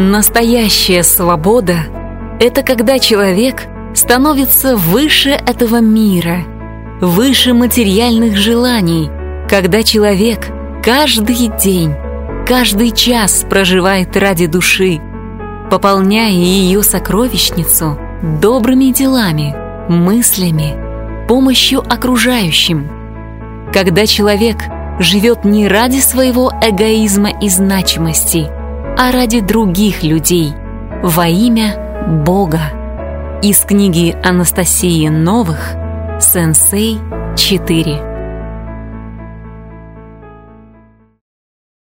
Настоящая свобода — это когда человек становится выше этого мира, выше материальных желаний, когда человек каждый день, каждый час проживает ради души, пополняя ее сокровищницу добрыми делами, мыслями, помощью окружающим. Когда человек живет не ради своего эгоизма и значимости, а ради других людей, во имя Бога. Из книги Анастасии Новых «Сенсей 4»